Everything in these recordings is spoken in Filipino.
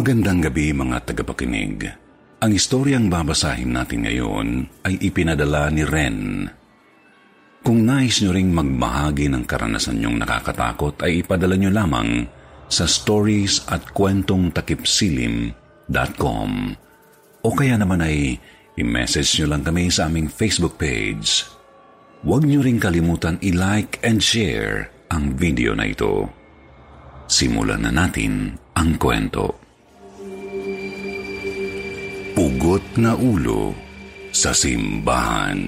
Magandang gabi mga tagapakinig. Ang istoryang babasahin natin ngayon ay ipinadala ni Ren. Kung nais nyo ring magbahagi ng karanasan nyong nakakatakot ay ipadala nyo lamang sa stories at kwentong takipsilim.com o kaya naman ay i-message nyo lang kami sa aming Facebook page. Huwag nyo ring kalimutan i-like and share ang video na ito. Simulan na natin ang kwento. Pugot na ulo sa simbahan.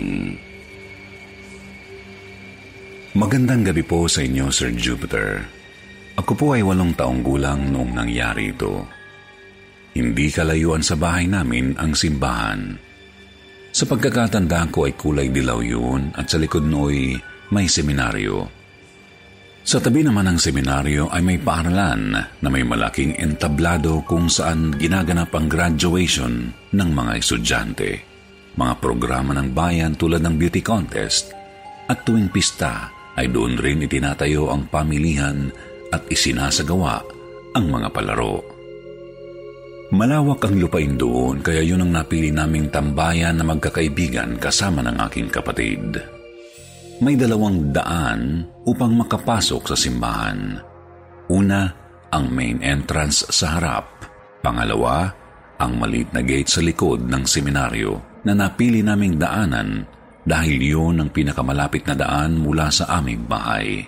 Magandang gabi po sa inyo, Sir Jupiter. Ako po ay walong taong gulang noong nangyari ito. Hindi kalayuan sa bahay namin ang simbahan. Sa pagkakatanda ko ay kulay dilaw yun at sa likod nooy may seminaryo. Sa tabi naman ng seminaryo ay may paaralan na may malaking entablado kung saan ginaganap ang graduation ng mga estudyante. Mga programa ng bayan tulad ng beauty contest at tuwing pista ay doon rin itinatayo ang pamilihan at isinasagawa ang mga palaro. Malawak ang lupain doon kaya yun ang napili naming tambayan na magkakaibigan kasama ng aking kapatid may dalawang daan upang makapasok sa simbahan. Una, ang main entrance sa harap. Pangalawa, ang maliit na gate sa likod ng seminaryo na napili naming daanan dahil yun ang pinakamalapit na daan mula sa aming bahay.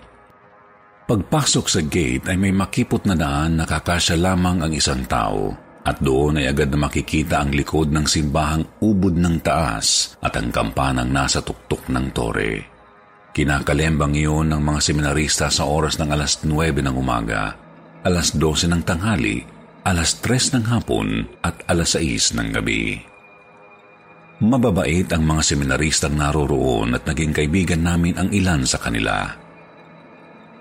Pagpasok sa gate ay may makipot na daan na kakasya lamang ang isang tao. At doon ay agad na makikita ang likod ng simbahang ubod ng taas at ang kampanang nasa tuktok ng tore. Kinakalembang iyon ng mga seminarista sa oras ng alas 9 ng umaga, alas 12 ng tanghali, alas 3 ng hapon at alas 6 ng gabi. Mababait ang mga seminaristang naroroon at naging kaibigan namin ang ilan sa kanila.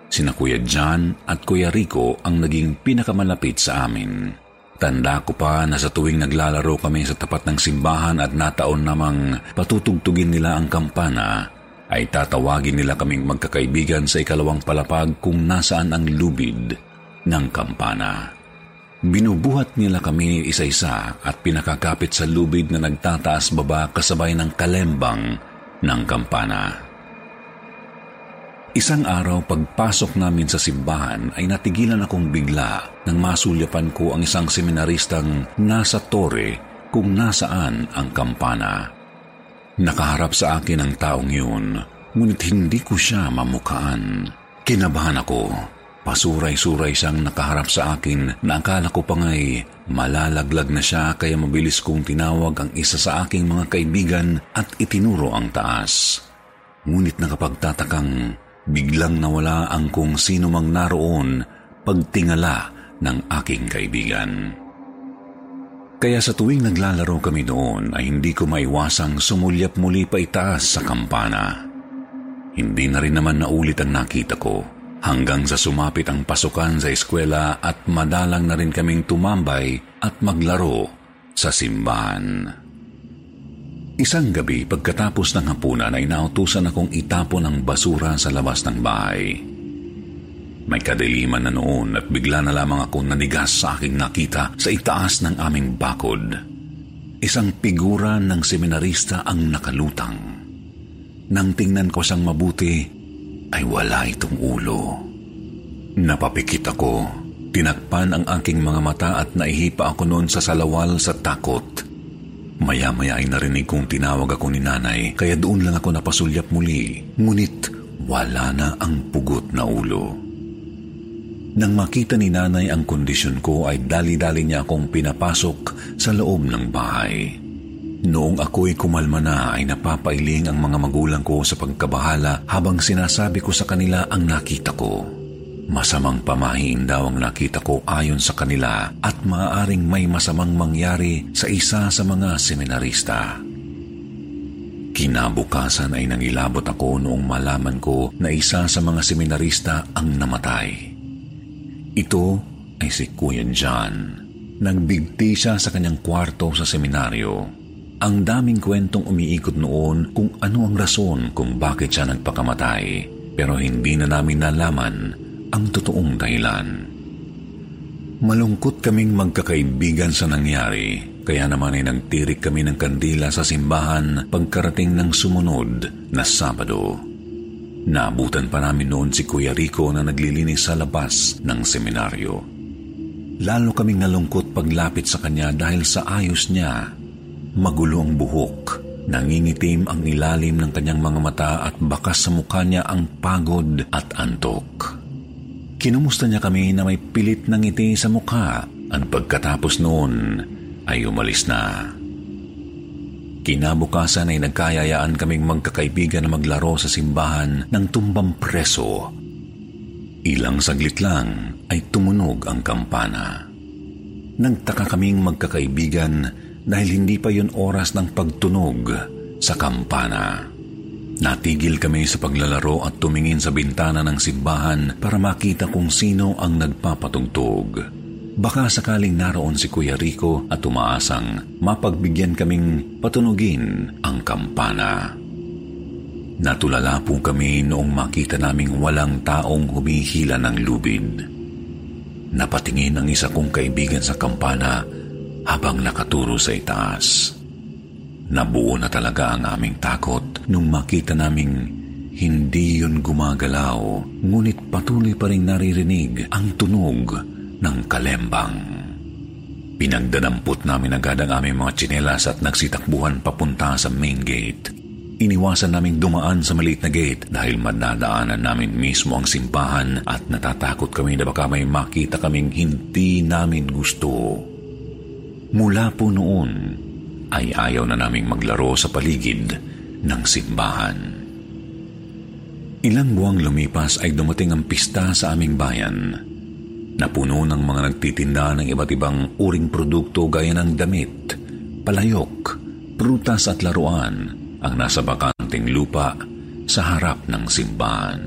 Sina Kuya John at Kuya Rico ang naging pinakamalapit sa amin. Tanda ko pa na sa tuwing naglalaro kami sa tapat ng simbahan at nataon namang patutugtugin nila ang kampana, ay tatawagin nila kaming magkakaibigan sa ikalawang palapag kung nasaan ang lubid ng kampana. Binubuhat nila kami isa-isa at pinakakapit sa lubid na nagtataas baba kasabay ng kalembang ng kampana. Isang araw pagpasok namin sa simbahan ay natigilan akong bigla nang masulyapan ko ang isang seminaristang nasa tore kung nasaan ang kampana. Nakaharap sa akin ang taong yun, ngunit hindi ko siya mamukaan. Kinabahan ako. Pasuray-suray siyang nakaharap sa akin na akala ko pa nga'y malalaglag na siya kaya mabilis kong tinawag ang isa sa aking mga kaibigan at itinuro ang taas. Ngunit nakapagtatakang Biglang nawala ang kung sino mang naroon pagtingala ng aking kaibigan. Kaya sa tuwing naglalaro kami noon ay hindi ko maiwasang sumulyap muli pa itaas sa kampana. Hindi na rin naman naulit ang nakita ko hanggang sa sumapit ang pasukan sa eskwela at madalang na rin kaming tumambay at maglaro sa simbahan. Isang gabi pagkatapos ng hapunan ay nautusan akong itapon ang basura sa labas ng bahay. May kadiliman na noon at bigla na lamang akong nanigas sa aking nakita sa itaas ng aming bakod. Isang figura ng seminarista ang nakalutang. Nang tingnan ko siyang mabuti, ay wala itong ulo. Napapikit ako. Tinakpan ang aking mga mata at naihipa ako noon sa salawal sa takot. Maya-maya ay narinig kong tinawag ako ni nanay, kaya doon lang ako napasulyap muli. Ngunit wala na ang pugot na ulo. Nang makita ni nanay ang kondisyon ko ay dali-dali niya akong pinapasok sa loob ng bahay. Noong ako'y kumalma na ay napapailing ang mga magulang ko sa pagkabahala habang sinasabi ko sa kanila ang nakita ko. Masamang pamahiin daw ang nakita ko ayon sa kanila at maaaring may masamang mangyari sa isa sa mga seminarista. Kinabukasan ay nangilabot ako noong malaman ko na isa sa mga seminarista ang namatay. Ito ay si Kuya John. Nagbigti siya sa kanyang kwarto sa seminaryo. Ang daming kwentong umiikot noon kung ano ang rason kung bakit siya nagpakamatay. Pero hindi na namin nalaman ang totoong dahilan. Malungkot kaming magkakaibigan sa nangyari, kaya naman ay nagtirik kami ng kandila sa simbahan pagkarating ng sumunod na Sabado. Naabutan pa namin noon si Kuya Rico na naglilinis sa labas ng seminaryo. Lalo kaming nalungkot paglapit sa kanya dahil sa ayos niya. Magulo ang buhok, nangingitim ang ilalim ng kanyang mga mata at bakas sa mukha niya ang pagod at antok. Kinumusta niya kami na may pilit ng ngiti sa mukha at pagkatapos noon ay umalis na. Kinabukasan ay nagkayayaan kaming magkakaibigan na maglaro sa simbahan ng tumbang preso. Ilang saglit lang ay tumunog ang kampana. Nagtaka kaming magkakaibigan dahil hindi pa yon oras ng pagtunog sa kampana. Natigil kami sa paglalaro at tumingin sa bintana ng simbahan para makita kung sino ang nagpapatugtog. Baka sakaling naroon si Kuya Rico at umaasang mapagbigyan kaming patunugin ang kampana. Natulala po kami noong makita naming walang taong humihila ng lubid. Napatingin ang isa kong kaibigan sa kampana habang nakaturo sa itaas. Nabuo na talaga ang aming takot nung makita naming hindi yun gumagalaw, ngunit patuloy pa rin naririnig ang tunog ng kalembang. Pinagdadampot namin agad ang aming mga tsinelas at nagsitakbuhan papunta sa main gate. Iniwasan naming dumaan sa maliit na gate dahil madadaanan namin mismo ang simbahan at natatakot kami na baka may makita kaming hindi namin gusto. Mula po noon ay ayaw na naming maglaro sa paligid ng simbahan. Ilang buwang lumipas ay dumating ang pista sa aming bayan. Napuno ng mga nagtitinda ng iba't ibang uring produkto gaya ng damit, palayok, prutas at laruan ang nasa bakanting lupa sa harap ng simbahan.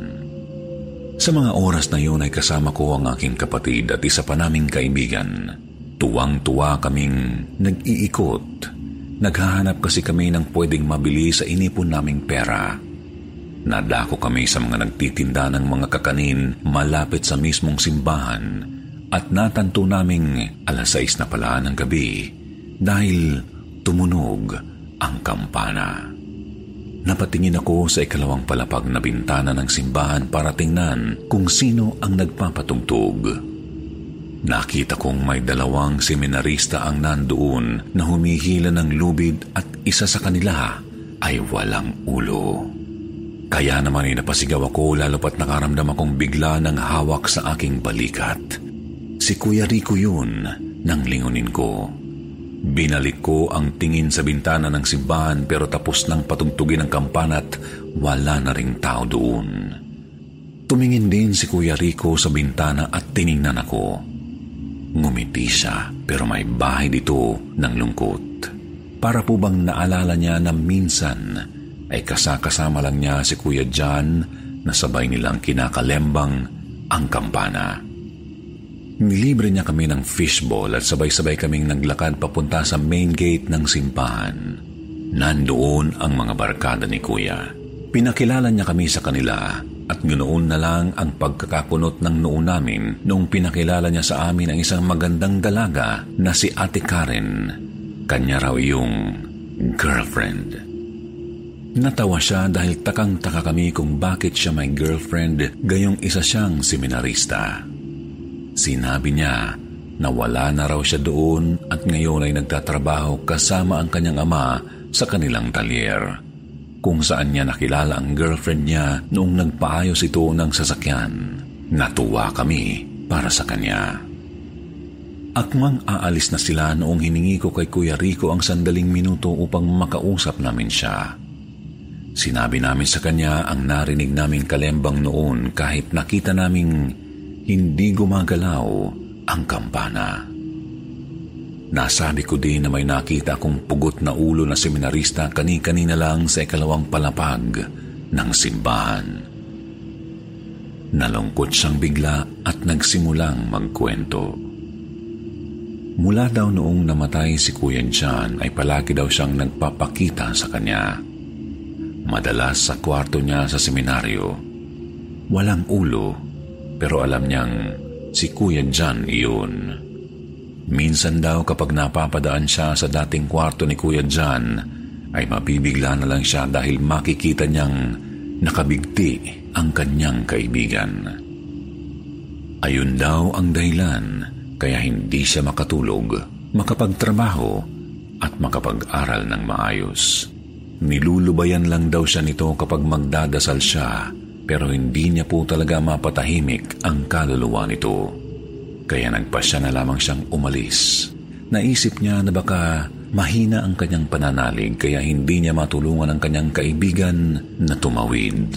Sa mga oras na yun ay kasama ko ang aking kapatid at isa pa naming kaibigan. Tuwang-tuwa kaming nag-iikot. Naghahanap kasi kami ng pwedeng mabili sa inipon naming pera. Nadako kami sa mga nagtitinda ng mga kakanin malapit sa mismong simbahan at natanto naming alas 6 na pala ng gabi dahil tumunog ang kampana. Napatingin ako sa ikalawang palapag na bintana ng simbahan para tingnan kung sino ang nagpapatugtog. Nakita kong may dalawang seminarista ang nandoon na humihila ng lubid at isa sa kanila ay walang ulo. Kaya naman ay napasigaw ako lalo pat nakaramdam akong bigla ng hawak sa aking balikat. Si Kuya Rico yun nang lingunin ko. Binalik ko ang tingin sa bintana ng simbahan pero tapos nang patugtugin ang kampana at wala na ring tao doon. Tumingin din si Kuya Rico sa bintana at tiningnan ako. Ngumiti siya pero may bahay dito ng lungkot. Para po bang naalala niya na minsan ay kasakasama lang niya si Kuya John na sabay nilang kinakalembang ang kampana. Nilibre niya kami ng fishball at sabay-sabay kaming naglakad papunta sa main gate ng simbahan. Nandoon ang mga barkada ni Kuya. Pinakilala niya kami sa kanila at ganoon na lang ang pagkakakunot ng noo namin noong pinakilala niya sa amin ang isang magandang dalaga na si Ate Karen. Kanya raw yung girlfriend. Natawa siya dahil takang-taka kami kung bakit siya may girlfriend gayong isa siyang seminarista. Sinabi niya na wala na raw siya doon at ngayon ay nagtatrabaho kasama ang kanyang ama sa kanilang talyer. Kung saan niya nakilala ang girlfriend niya noong nagpaayos ito ng sasakyan. Natuwa kami para sa kanya. Akmang aalis na sila noong hiningi ko kay Kuya Rico ang sandaling minuto upang makausap namin siya. Sinabi namin sa kanya ang narinig naming kalembang noon kahit nakita naming hindi gumagalaw ang kampana. Nasabi ko din na may nakita akong pugot na ulo na seminarista kani-kanina lang sa ikalawang palapag ng simbahan. Nalungkot siyang bigla at nagsimulang magkwento. Mula daw noong namatay si Kuya John ay palagi daw siyang nagpapakita sa kanya. Madalas sa kwarto niya sa seminaryo. Walang ulo, pero alam niyang si Kuya John iyon. Minsan daw kapag napapadaan siya sa dating kwarto ni Kuya John, ay mabibigla na lang siya dahil makikita niyang nakabigti ang kanyang kaibigan. Ayun daw ang dahilan kaya hindi siya makatulog, makapagtrabaho at makapag-aral ng maayos. Nilulubayan lang daw siya nito kapag magdadasal siya pero hindi niya po talaga mapatahimik ang kaluluwa nito. Kaya nagpasya na lamang siyang umalis. Naisip niya na baka mahina ang kanyang pananalig kaya hindi niya matulungan ang kanyang kaibigan na tumawid.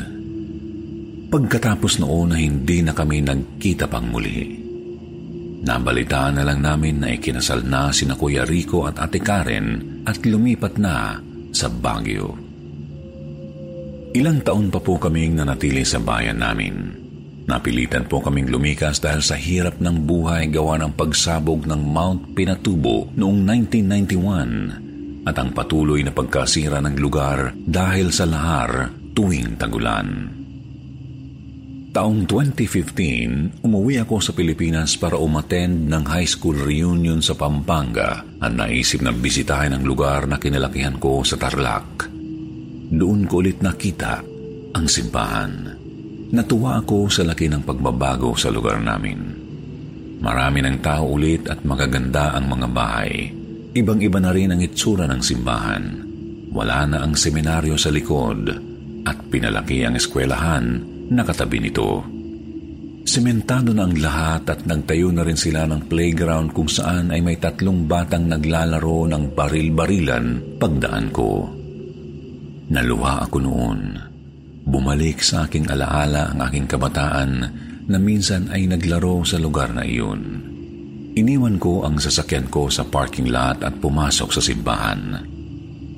Pagkatapos noon na hindi na kami nagkita pang muli. Nabalitaan na lang namin na ikinasal na si na Kuya Rico at Ate Karen at lumipat na sa Baguio. Ilang taon pa po kaming nanatili sa bayan namin. Napilitan po kaming lumikas dahil sa hirap ng buhay gawa ng pagsabog ng Mount Pinatubo noong 1991 at ang patuloy na pagkasira ng lugar dahil sa lahar tuwing tagulan. Taong 2015, umuwi ako sa Pilipinas para umattend ng high school reunion sa Pampanga at naisip na bisitahin ang lugar na kinalakihan ko sa Tarlac. Doon ko ulit nakita ang simbahan. Natuwa ako sa laki ng pagbabago sa lugar namin. Marami ng tao ulit at magaganda ang mga bahay. Ibang-iba na rin ang itsura ng simbahan. Wala na ang seminaryo sa likod at pinalaki ang eskwelahan na katabi nito. Sementado na ang lahat at nagtayo na rin sila ng playground kung saan ay may tatlong batang naglalaro ng baril-barilan pagdaan ko. Naluha ako noon. Bumalik sa aking alaala ang aking kabataan na minsan ay naglaro sa lugar na iyon. Iniwan ko ang sasakyan ko sa parking lot at pumasok sa simbahan.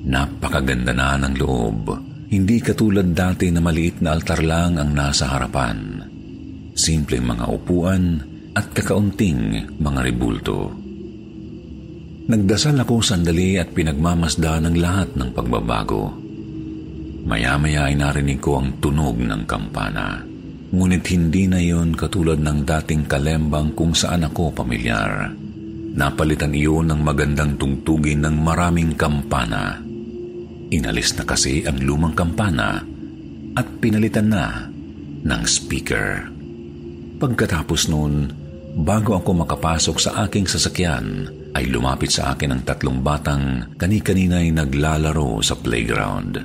Napakaganda na ng loob. Hindi katulad dati na maliit na altar lang ang nasa harapan. Simpleng mga upuan at kakaunting mga ribulto. Nagdasal ako sandali at pinagmamasda ng lahat ng pagbabago. Maya-maya ay narinig ko ang tunog ng kampana. Ngunit hindi na yon katulad ng dating kalembang kung saan ako pamilyar. Napalitan iyon ng magandang tungtugin ng maraming kampana. Inalis na kasi ang lumang kampana at pinalitan na ng speaker. Pagkatapos noon, bago ako makapasok sa aking sasakyan, ay lumapit sa akin ang tatlong batang kani-kanina'y naglalaro sa playground.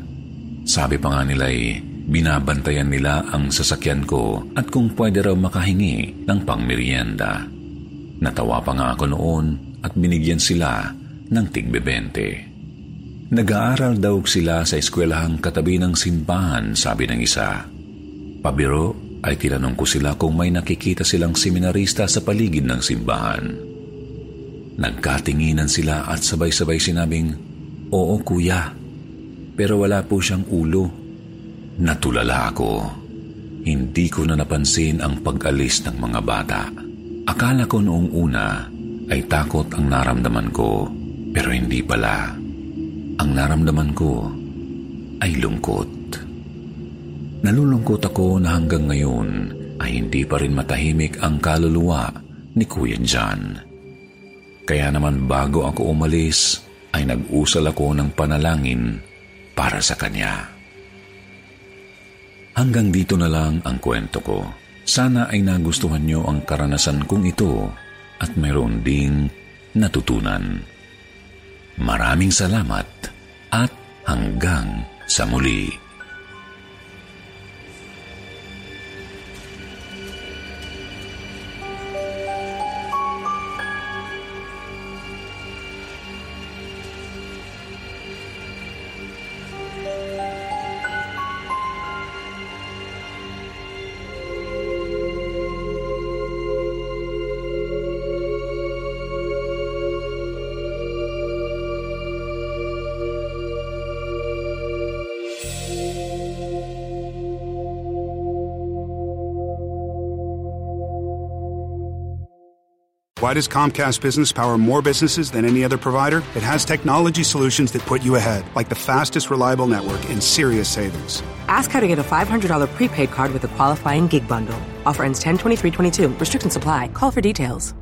Sabi pa nga nila'y Binabantayan nila ang sasakyan ko at kung pwede raw makahingi ng pangmerienda. Natawa pa nga ako noon at binigyan sila ng tigbebente. Nag-aaral daw sila sa eskwelahang katabi ng simbahan, sabi ng isa. Pabiro ay tinanong ko sila kung may nakikita silang seminarista sa paligid ng simbahan. Nagkatinginan sila at sabay-sabay sinabing, Oo kuya, pero wala po siyang ulo. Natulala ako. Hindi ko na napansin ang pag-alis ng mga bata. Akala ko noong una ay takot ang naramdaman ko, pero hindi pala. Ang naramdaman ko ay lungkot. Nalulungkot ako na hanggang ngayon ay hindi pa rin matahimik ang kaluluwa ni Kuya John. Kaya naman bago ako umalis, ay nag-usal ako ng panalangin para sa kanya. Hanggang dito na lang ang kwento ko. Sana ay nagustuhan nyo ang karanasan kong ito at mayroon ding natutunan. Maraming salamat at hanggang sa muli. Why does Comcast Business power more businesses than any other provider? It has technology solutions that put you ahead, like the fastest reliable network and serious savings. Ask how to get a $500 prepaid card with a qualifying gig bundle. Offer ends 10 23 22. Restrictions apply. Call for details.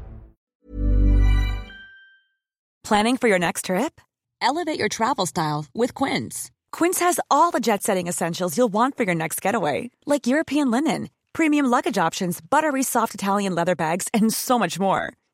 Planning for your next trip? Elevate your travel style with Quince. Quince has all the jet setting essentials you'll want for your next getaway, like European linen, premium luggage options, buttery soft Italian leather bags, and so much more